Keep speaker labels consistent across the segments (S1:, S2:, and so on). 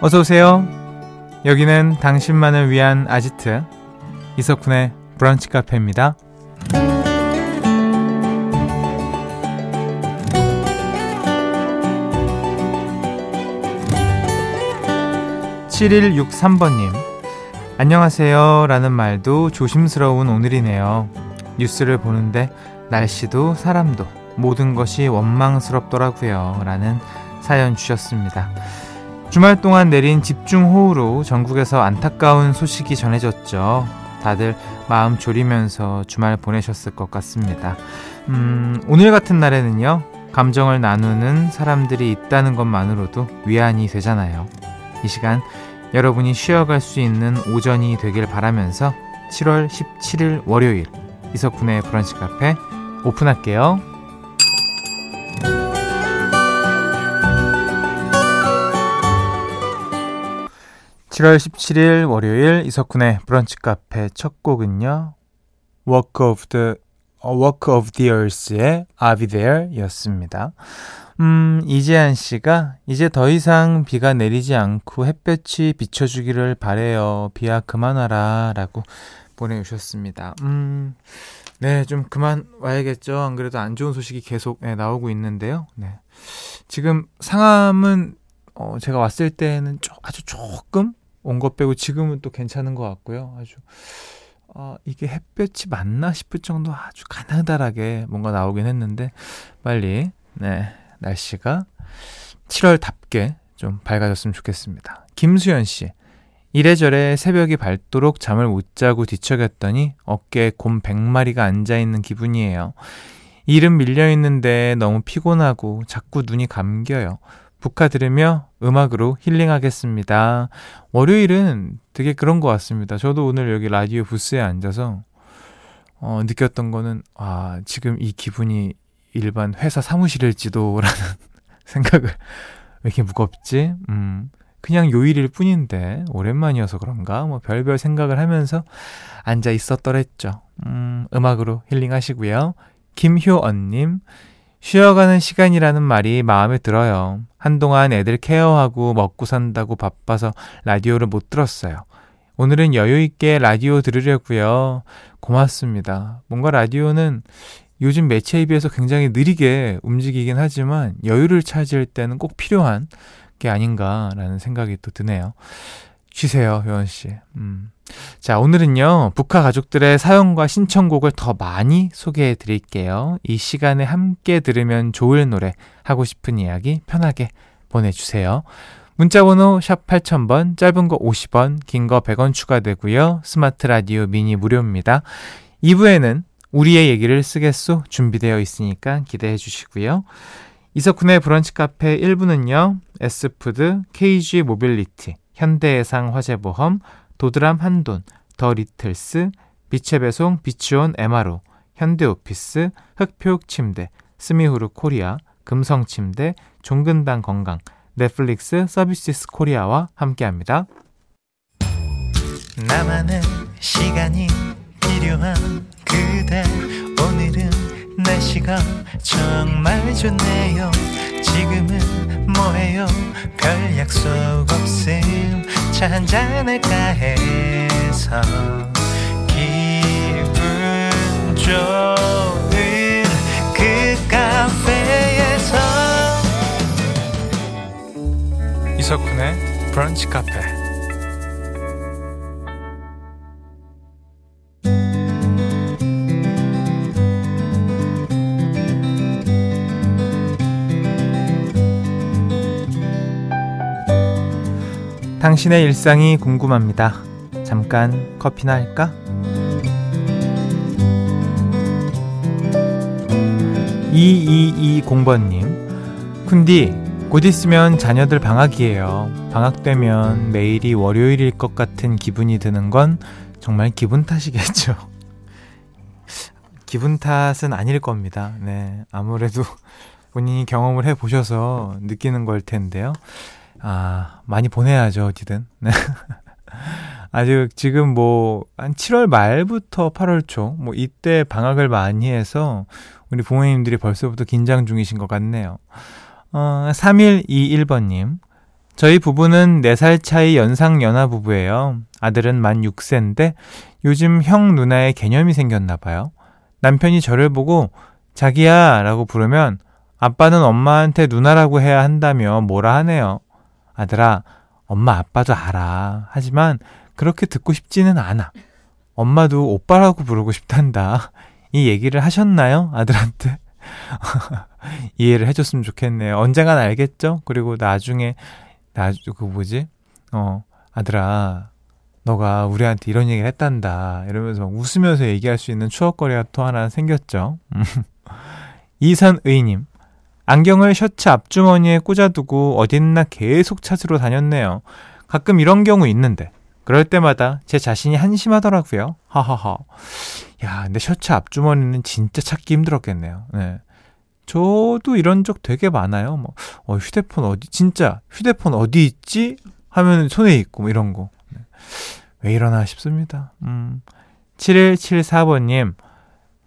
S1: 어서 오세요. 여기는 당신만을 위한 아지트 이석훈의 브런치 카페입니다. 7163번님, 안녕하세요 라는 말도 조심스러운 오늘이네요. 뉴스를 보는데 날씨도 사람도 모든 것이 원망스럽더라고요 라는 사연 주셨습니다. 주말 동안 내린 집중호우로 전국에서 안타까운 소식이 전해졌죠. 다들 마음 졸이면서 주말 보내셨을 것 같습니다. 음, 오늘 같은 날에는요, 감정을 나누는 사람들이 있다는 것만으로도 위안이 되잖아요. 이 시간 여러분이 쉬어갈 수 있는 오전이 되길 바라면서 7월 17일 월요일 이석훈의 브런치 카페 오픈할게요. 7월 17일 월요일 이석훈의 브런치 카페 첫 곡은요. Walk of the Walk of the Earth의 I'll Be There 였습니다. 음, 이재한 씨가 이제 더 이상 비가 내리지 않고 햇볕이 비춰주기를 바래요. 비야 그만 와라. 라고 보내주셨습니다. 음, 네, 좀 그만 와야겠죠. 안 그래도 안 좋은 소식이 계속 네, 나오고 있는데요. 네. 지금 상암은 어, 제가 왔을 때는 좀, 아주 조금 온 것 빼고 지금은 또 괜찮은 것 같고요. 아주 어, 이게 햇볕이 맞나 싶을 정도 아주 가느다랗게 뭔가 나오긴 했는데 빨리 네 날씨가 7월답게 좀 밝아졌으면 좋겠습니다. 김수연 씨. 이래저래 새벽이 밝도록 잠을 못 자고 뒤척였더니 어깨에 곰 100마리가 앉아있는 기분이에요. 일은 밀려있는데 너무 피곤하고 자꾸 눈이 감겨요. 북카 들으며 음악으로 힐링하겠습니다. 월요일은 되게 그런 것 같습니다. 저도 오늘 여기 라디오 부스에 앉아서 어, 느꼈던 거는 아 지금 이 기분이 일반 회사 사무실일지도라는 생각을 왜 이렇게 무겁지? 음, 그냥 요일일 뿐인데 오랜만이어서 그런가? 뭐 별별 생각을 하면서 앉아 있었더랬죠. 음, 음악으로 힐링하시고요. 김효언님, 쉬어가는 시간이라는 말이 마음에 들어요. 한동안 애들 케어하고 먹고 산다고 바빠서 라디오를 못 들었어요. 오늘은 여유있게 라디오 들으려고요. 고맙습니다. 뭔가 라디오는 요즘 매체에 비해서 굉장히 느리게 움직이긴 하지만 여유를 찾을 때는 꼭 필요한 게 아닌가라는 생각이 또 드네요. 쉬세요, 효원 씨. 음. 자, 오늘은요, 북한 가족들의 사연과 신청곡을 더 많이 소개해 드릴게요. 이 시간에 함께 들으면 좋을 노래, 하고 싶은 이야기 편하게 보내주세요. 문자번호 샵 8000번, 짧은 거 50원, 긴 거 100원 추가되고요. 스마트 라디오 미니 무료입니다. 2부에는 우리의 얘기를 쓰겠소 준비되어 있으니까 기대해 주시고요. 이석훈의 브런치 카페 1부는요. S푸드, KG 모빌리티, 현대해상 화재보험, 도드람 한돈, 더 리틀스, 빛의 배송 비치온 MRO, 현대오피스, 흑표육 침대, 스미후르 코리아, 금성침대, 종근당 건강, 넷플릭스 서비스 코리아와 함께합니다. 나만의 시간이 필요한 그대. 오늘은 날씨가 정말 좋네요. 지금은 뭐해요? 별 약속 없음 차 한잔할까 해서 기분 좋은 그 카페에서. 이석훈의 브런치 카페 당신의 일상이 궁금합니다. 잠깐 커피나 할까? 2220번님, 쿤디, 곧 있으면 자녀들 방학이에요. 방학 되면 매일이 월요일일 것 같은 기분이 드는 건 정말 기분 탓이겠죠. 기분 탓은 아닐 겁니다. 네. 아무래도 본인이 경험을 해 보셔서 느끼는 걸 텐데요. 아, 많이 보내야죠, 어디든. 네. 아직 지금 뭐, 한 7월 말부터 8월 초, 뭐, 이때 방학을 많이 해서 우리 부모님들이 벌써부터 긴장 중이신 것 같네요. 어, 3121번님. 저희 부부는 4살 차이 연상 연하 부부예요. 아들은 만 6세인데 요즘 형 누나의 개념이 생겼나 봐요. 남편이 저를 보고 자기야 라고 부르면 아빠는 엄마한테 누나라고 해야 한다며 뭐라 하네요. 아들아, 엄마 아빠도 알아. 하지만 그렇게 듣고 싶지는 않아. 엄마도 오빠라고 부르고 싶단다. 이 얘기를 하셨나요? 아들한테? 이해를 해줬으면 좋겠네요. 언젠간 알겠죠? 그리고 나중에 나 그 뭐지? 어, 아들아, 너가 우리한테 이런 얘기를 했단다. 이러면서 막 웃으면서 얘기할 수 있는 추억거리가 또 하나 생겼죠. 이선의님, 안경을 셔츠 앞주머니에 꽂아두고 어딨나 계속 찾으러 다녔네요. 가끔 이런 경우 있는데, 그럴 때마다 제 자신이 한심하더라고요. 하하하. 야, 근데 셔츠 앞주머니는 진짜 찾기 힘들었겠네요. 네. 저도 이런 적 되게 많아요. 뭐, 어, 휴대폰 어디, 진짜 휴대폰 어디 있지? 하면 손에 있고, 뭐 이런 거. 네. 왜 이러나 싶습니다. 음. 7174번님,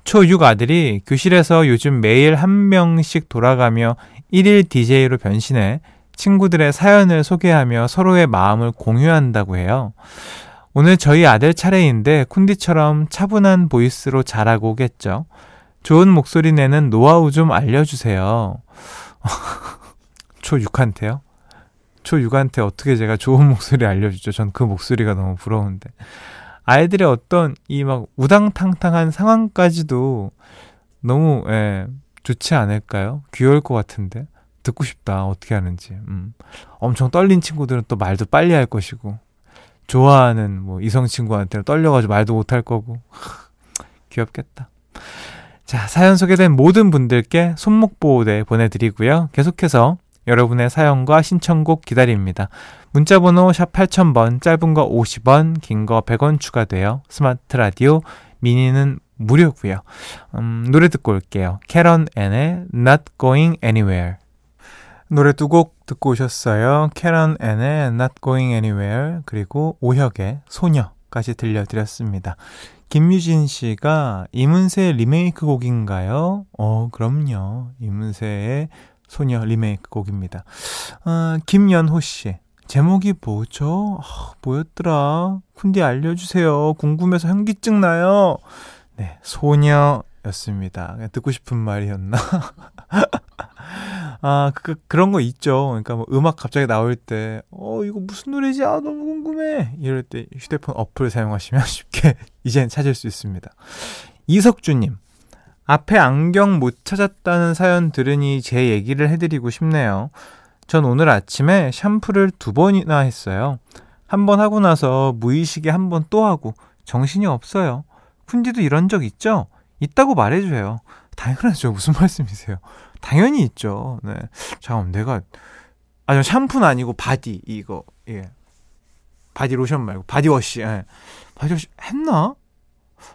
S1: 초6 아들이 교실에서 요즘 매일 한 명씩 돌아가며 1일 DJ로 변신해 친구들의 사연을 소개하며 서로의 마음을 공유한다고 해요. 오늘 저희 아들 차례인데 쿤디처럼 차분한 보이스로 잘하고 오겠죠. 좋은 목소리 내는 노하우 좀 알려주세요. 초6한테요? 초6한테 어떻게 제가 좋은 목소리 알려주죠? 전 그 목소리가 너무 부러운데. 아이들의 어떤 이 막 우당탕탕한 상황까지도 너무, 예, 좋지 않을까요? 귀여울 것 같은데. 듣고 싶다. 어떻게 하는지. 음. 엄청 떨린 친구들은 또 말도 빨리 할 것이고. 좋아하는 뭐 이성 친구한테는 떨려가지고 말도 못할 거고. 귀엽겠다. 자, 사연 소개된 모든 분들께 손목 보호대 보내드리고요. 계속해서 여러분의 사연과 신청곡 기다립니다. 문자번호 샵 8000번, 짧은 거 50원, 긴 거 100원 추가되어 스마트 라디오, 미니는 무료고요. 음, 노래 듣고 올게요. 캐런 앤의 Not Going Anywhere. 노래 두 곡 듣고 오셨어요. 캐런 앤의 Not Going Anywhere 그리고 오혁의 소녀까지 들려드렸습니다. 김유진 씨가 이문세 리메이크 곡인가요? 어, 그럼요. 이문세의 소녀 리메이크 곡입니다. 어, 김연호 씨. 제목이 뭐죠? 아, 뭐였더라? 쿤디 알려주세요. 궁금해서 현기증 나요. 네, 소녀였습니다. 듣고 싶은 말이었나? 아, 그, 그런 거 있죠. 그러니까 뭐 음악 갑자기 나올 때, 어, 이거 무슨 노래지? 아, 너무 궁금해. 이럴 때 휴대폰 어플 사용하시면 쉽게 이젠 찾을 수 있습니다. 이석주님, 앞에 안경 못 찾았다는 사연 들으니 제 얘기를 해드리고 싶네요. 전 오늘 아침에 샴푸를 두 번이나 했어요. 한 번 하고 나서 무의식에 한 번 또 하고 정신이 없어요. 쿤디도 이런 적 있죠? 있다고 말해줘요. 당연하죠. 무슨 말씀이세요? 당연히 있죠. 네. 잠깐 내가 아니 샴푸는 아니고 바디 이거 예. 바디 로션 말고 바디워시. 예. 바디워시 했나?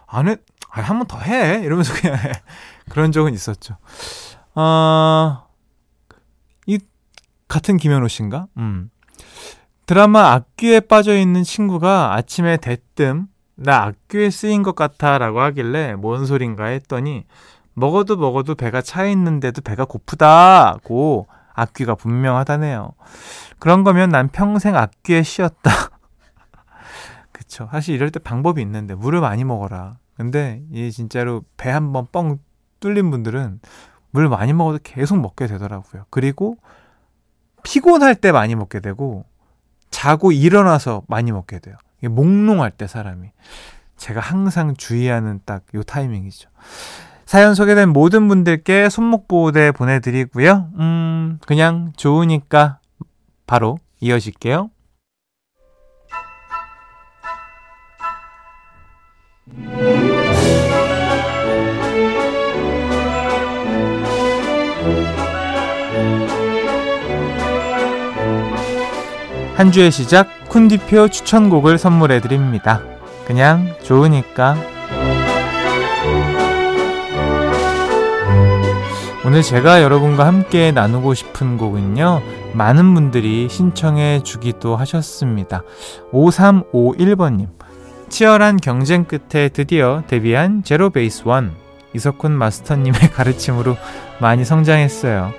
S1: 안 했. 아, 한 번 더 해. 이러면서 그냥 해. 그런 적은 있었죠. 아, 이 같은 김현우 씨인가? 음. 드라마 악귀에 빠져 있는 친구가 아침에 대뜸 나 악귀에 쓰인 것 같아 라고 하길래 뭔 소린가 했더니 먹어도 먹어도 배가 차 있는데도 배가 고프다고 악귀가 분명하다네요. 그런 거면 난 평생 악귀에 쉬었다. 그쵸. 사실 이럴 때 방법이 있는데 물을 많이 먹어라. 근데 이 진짜로 배 한 번 뻥 뚫린 분들은 물 많이 먹어도 계속 먹게 되더라고요. 그리고 피곤할 때 많이 먹게 되고 자고 일어나서 많이 먹게 돼요. 몽롱할 때 사람이. 제가 항상 주의하는 딱 요 타이밍이죠. 사연 소개된 모든 분들께 손목 보호대 보내드리고요. 음, 그냥 좋으니까 바로 이어질게요. 한 주의 시작 쿤디표 추천곡을 선물해 드립니다. 그냥 좋으니까 오늘 제가 여러분과 함께 나누고 싶은 곡은요. 많은 분들이 신청해 주기도 하셨습니다. 5351번님. 치열한 경쟁 끝에 드디어 데뷔한 제로 베이스 원. 이석훈 마스터님의 가르침으로 많이 성장했어요.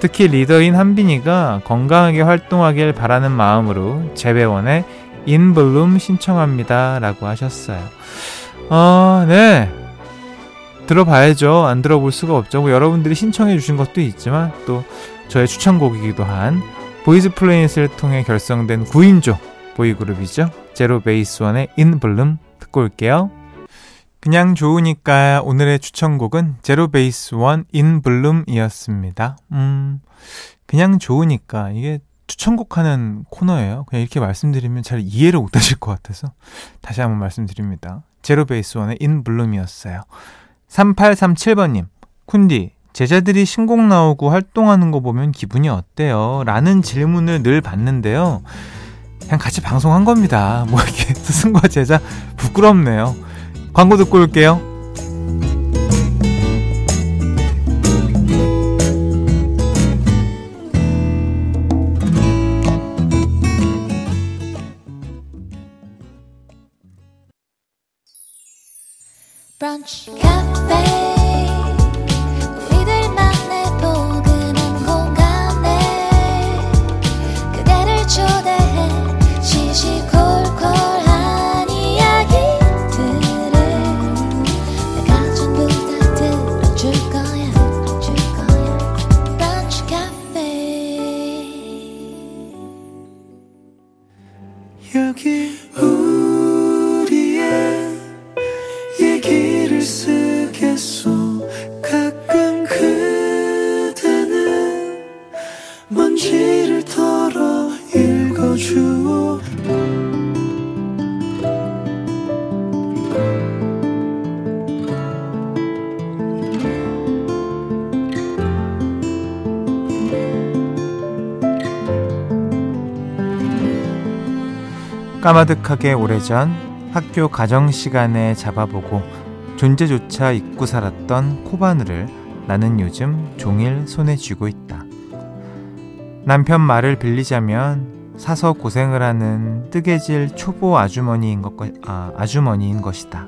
S1: 특히 리더인 한빈이가 건강하게 활동하길 바라는 마음으로 재배원의 In Bloom 신청합니다. 라고 하셨어요. 아, 네. 들어봐야죠. 안 들어볼 수가 없죠. 뭐 여러분들이 신청해 주신 것도 있지만 또 저의 추천곡이기도 한 보이즈 플래닛을 통해 결성된 9인조 보이그룹이죠. 제로 베이스 원의 In Bloom 듣고 올게요. 그냥 좋으니까 오늘의 추천곡은 제로 베이스 원 In Bloom이었습니다. 음, 그냥 좋으니까 이게 추천곡 하는 코너예요. 그냥 이렇게 말씀드리면 잘 이해를 못 하실 것 같아서 다시 한번 말씀드립니다. 제로 베이스 원의 인 블룸이었어요. 3837번님, 쿤디, 제자들이 신곡 나오고 활동하는 거 보면 기분이 어때요? 라는 질문을 늘 받는데요. 그냥 같이 방송한 겁니다. 뭐 이렇게 스승과 제자 부끄럽네요. 광고 듣고 올게요. 여기 우 까마득하게 오래전 학교 가정 시간에 잡아보고 존재조차 잊고 살았던 코바누를 나는 요즘 종일 손에 쥐고 있다. 남편 말을 빌리자면 사서 고생을 하는 뜨개질 초보 아주머니인 것, 아, 아주머니인 것이다.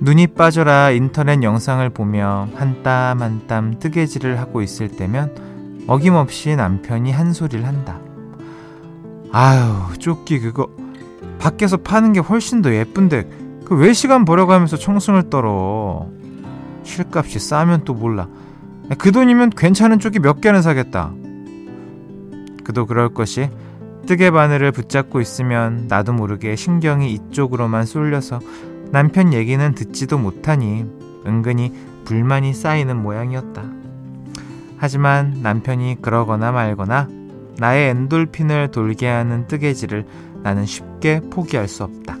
S1: 눈이 빠져라 인터넷 영상을 보며 한 땀 한땀 뜨개질을 하고 있을 때면 어김없이 남편이 한 소리를 한다. 아유, 조끼 그거 밖에서 파는 게 훨씬 더 예쁜데 그 왜 시간 벌어가면서 청순을 떨어? 쉴값이 싸면 또 몰라. 그 돈이면 괜찮은 조끼 몇 개는 사겠다. 그도 그럴 것이 뜨개 바늘을 붙잡고 있으면 나도 모르게 신경이 이쪽으로만 쏠려서 남편 얘기는 듣지도 못하니 은근히 불만이 쌓이는 모양이었다. 하지만 남편이 그러거나 말거나 나의 엔돌핀을 돌게 하는 뜨개질을 나는 쉽게 포기할 수 없다.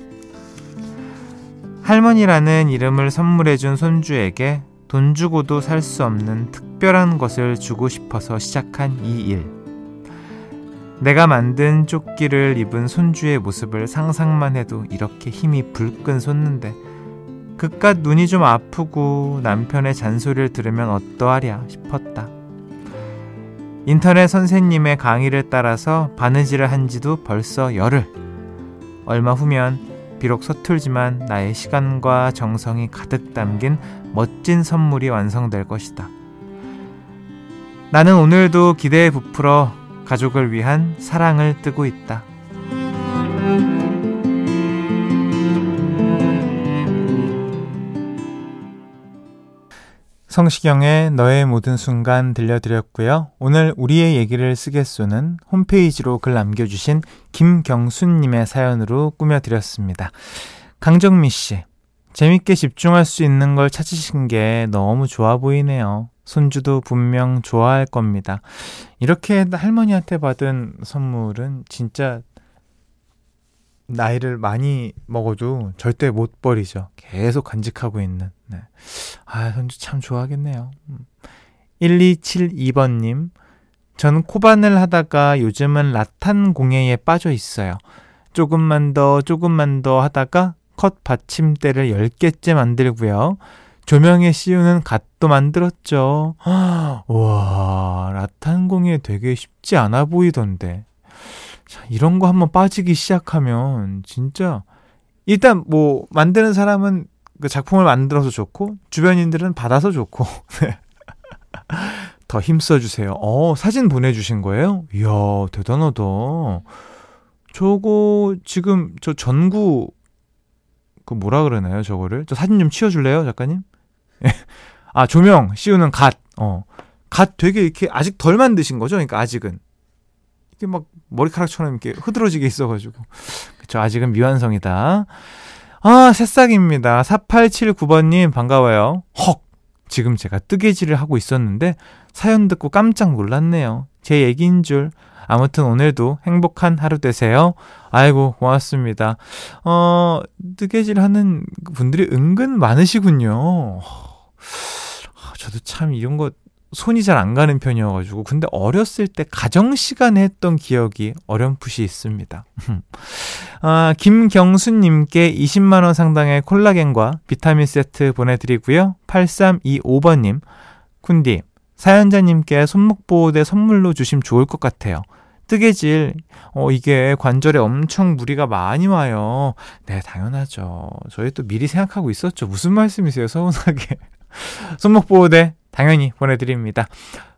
S1: 할머니라는 이름을 선물해준 손주에게 돈 주고도 살 수 없는 특별한 것을 주고 싶어서 시작한 이 일. 내가 만든 조끼를 입은 손주의 모습을 상상만 해도 이렇게 힘이 불끈 솟는데 그깟 눈이 좀 아프고 남편의 잔소리를 들으면 어떠하랴 싶었다. 인터넷 선생님의 강의를 따라서 바느질을 한 지도 벌써 열흘. 얼마 후면 비록 서툴지만 나의 시간과 정성이 가득 담긴 멋진 선물이 완성될 것이다. 나는 오늘도 기대에 부풀어 가족을 위한 사랑을 뜨고 있다. 성시경의 너의 모든 순간 들려드렸고요. 오늘 우리의 얘기를 쓰겠소는 홈페이지로 글 남겨주신 김경순님의 사연으로 꾸며드렸습니다. 강정미 씨, 재밌게 집중할 수 있는 걸 찾으신 게 너무 좋아 보이네요. 손주도 분명 좋아할 겁니다. 이렇게 할머니한테 받은 선물은 진짜 나이를 많이 먹어도 절대 못 버리죠. 계속 간직하고 있는. 네. 아, 손주 참 좋아하겠네요. 1272번님, 음. 저는 코바늘 하다가 요즘은 라탄 공예에 빠져 있어요. 조금만 더, 조금만 더 하다가 컷 받침대를 10개째 만들고요. 조명에 씌우는 갓도 만들었죠. 와, 라탄 공예 되게 쉽지 않아 보이던데. 자, 이런 거 한번 빠지기 시작하면 진짜 일단 뭐 만드는 사람은 그 작품을 만들어서 좋고 주변인들은 받아서 좋고 네. 더 힘써 주세요. 어, 사진 보내주신 거예요? 이야, 대단하다. 저거, 지금, 저 전구, 그 뭐라 그러나요, 저거를? 저 사진 좀 치워줄래요, 작가님? 아, 조명 씌우는 갓. 어. 갓 되게 이렇게 아직 덜 만드신 거죠? 그러니까 아직은. 이게 막 머리카락처럼 이렇게 흐드러지게 있어가지고. 그쵸, 아직은 미완성이다. 아, 새싹입니다. 4879번님, 반가워요. 헉! 지금 제가 뜨개질을 하고 있었는데, 사연 듣고 깜짝 놀랐네요. 제 얘기인 줄. 아무튼 오늘도 행복한 하루 되세요. 아이고, 고맙습니다. 어, 뜨개질 하는 분들이 은근 많으시군요. 저도 참 이런 거 손이 잘 안 가는 편이어가지고 근데 어렸을 때 가정 시간에 했던 기억이 어렴풋이 있습니다. 아, 김경수님께 20만 원 상당의 콜라겐과 비타민 세트 보내드리고요. 8325번님, 쿤디 사연자님께 손목 보호대 선물로 주시면 좋을 것 같아요. 뜨개질, 어, 이게 관절에 엄청 무리가 많이 와요. 네, 당연하죠. 저희 또 미리 생각하고 있었죠. 무슨 말씀이세요, 서운하게. 손목 보호대 당연히 보내드립니다.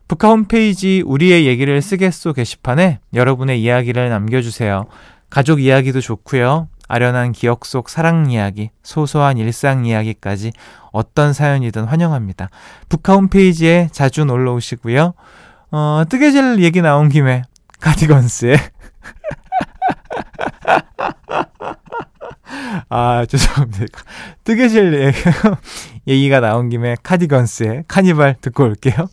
S1: 북카 홈페이지 우리의 얘기를 쓰겠소 게시판에 여러분의 이야기를 남겨주세요. 가족 이야기도 좋고요. 아련한 기억 속 사랑 이야기, 소소한 일상 이야기까지 어떤 사연이든 환영합니다. 북카 홈페이지에 자주 놀러 오시고요. 어, 뜨개질 얘기 나온 김에 카디건스의 아, 죄송합니다. 뜨개질 얘기 가 나온 김에 카디건스의 카니발 듣고 올게요.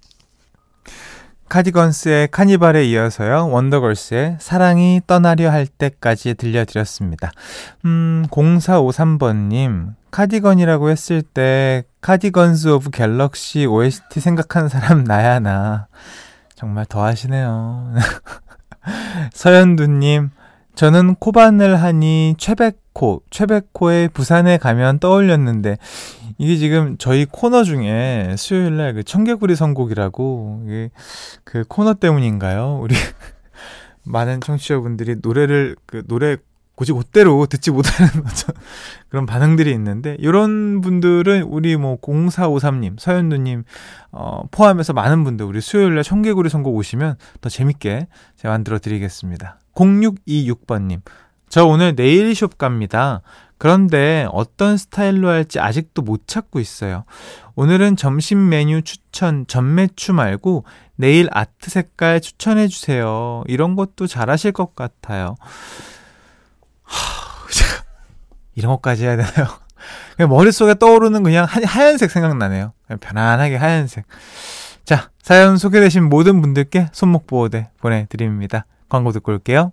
S1: 카디건스의 카니발에 이어서요, 원더걸스의 사랑이 떠나려 할 때까지 들려드렸습니다. 음, 0453번님, 카디건이라고 했을 때, 가디언즈 오브 갤럭시 OST 생각하는 사람 나야, 나. 정말 더 하시네요. 서현두님, 저는 코반을 하니 최백호, 최백호의 부산에 가면 떠올렸는데, 이게 지금 저희 코너 중에 수요일날 그 청개구리 선곡이라고, 그 코너 때문인가요? 우리 많은 청취자분들이 노래를, 그 노래 고지 곧대로 듣지 못하는 그런 반응들이 있는데 이런 분들은 우리 뭐 0453님, 서현두님 어, 포함해서 많은 분들 우리 수요일날 청개구리 선곡 오시면 더 재밌게 제가 만들어 드리겠습니다. 0626번님, 저 오늘 네일숍 갑니다. 그런데 어떤 스타일로 할지 아직도 못 찾고 있어요. 오늘은 점심 메뉴 추천, 전매추 말고 네일 아트 색깔 추천해 주세요. 이런 것도 잘하실 것 같아요. 이런 것까지 해야 되나요? 그냥 머릿속에 떠오르는 그냥 하얀색 생각나네요. 그냥 편안하게 하얀색. 자, 사연 소개되신 모든 분들께 손목 보호대 보내드립니다. 광고 듣고 올게요.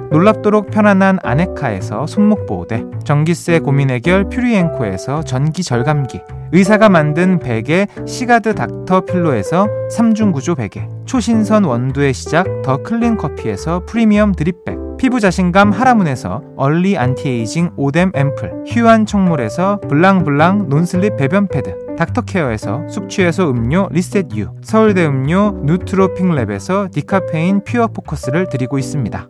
S1: 놀랍도록 편안한 아네카에서 손목 보호대, 전기세 고민 해결 퓨리엔코에서 전기 절감기, 의사가 만든 베개 시가드 닥터 필로에서 3중 구조 베개, 초신선 원두의 시작 더 클린 커피에서 프리미엄 drip bag, 피부 자신감 하라문에서 early anti-aging 오뎀 앰플, 휴안 청물에서 블랑블랑 non-slip 배변 패드, 닥터케어에서 숙취해소 음료 리셋유, 서울대 음료 누트로핑랩에서 디카페인 퓨어 포커스를 드리고 있습니다.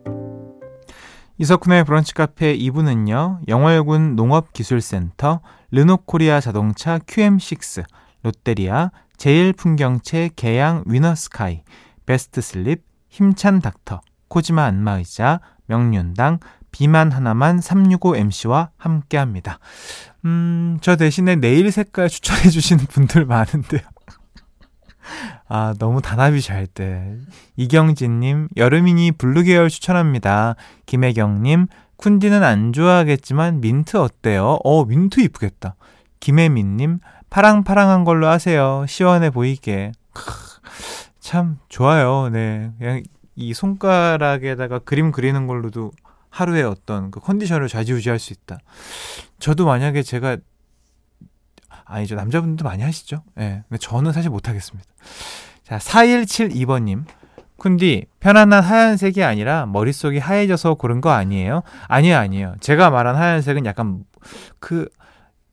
S1: 이석훈의 브런치 카페 2부는요, 영월군 농업기술센터, 르노코리아 자동차 QM6, 롯데리아, 제일풍경채 개양 위너스카이, 베스트슬립, 힘찬 닥터, 코지마 안마의자, 명륜당, 비만 하나만 365MC와 함께 합니다. 음, 저 대신에 네일 색깔 추천해 주시는 분들 많은데요. 아, 너무 단합이 잘 돼. 이경진님, 여름이니 블루 계열 추천합니다. 김혜경님, 쿤디는 안 좋아하겠지만 민트 어때요? 어, 민트 이쁘겠다. 김혜민님, 파랑파랑한 걸로 하세요. 시원해 보이게. 참, 좋아요. 네. 그냥 이 손가락에다가 그림 그리는 걸로도 하루에 어떤 그 컨디션을 좌지우지할 수 있다. 저도 만약에 제가 아니죠. 남자분들도 많이 하시죠. 예. 네. 저는 사실 못하겠습니다. 자, 4172번님. 쿤디, 편안한 하얀색이 아니라 머릿속이 하얘져서 고른 거 아니에요? 아니에요, 아니에요. 제가 말한 하얀색은 약간 그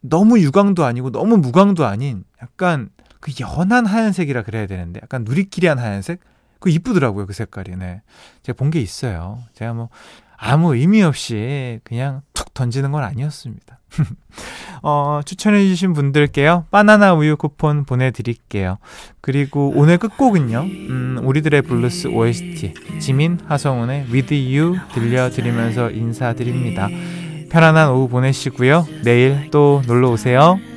S1: 너무 유광도 아니고 너무 무광도 아닌 약간 그 연한 하얀색이라 그래야 되는데 약간 누리끼리한 하얀색? 그 이쁘더라고요, 그 색깔이. 네. 제가 본 게 있어요. 제가 뭐 아무 의미 없이 그냥 툭 던지는 건 아니었습니다. 어, 추천해주신 분들께요, 바나나 우유 쿠폰 보내드릴게요. 그리고 오늘 끝곡은요, 음, 우리들의 블루스 OST, 지민, 하성운의 With You 들려드리면서 인사드립니다. 편안한 오후 보내시고요. 내일 또 놀러 오세요.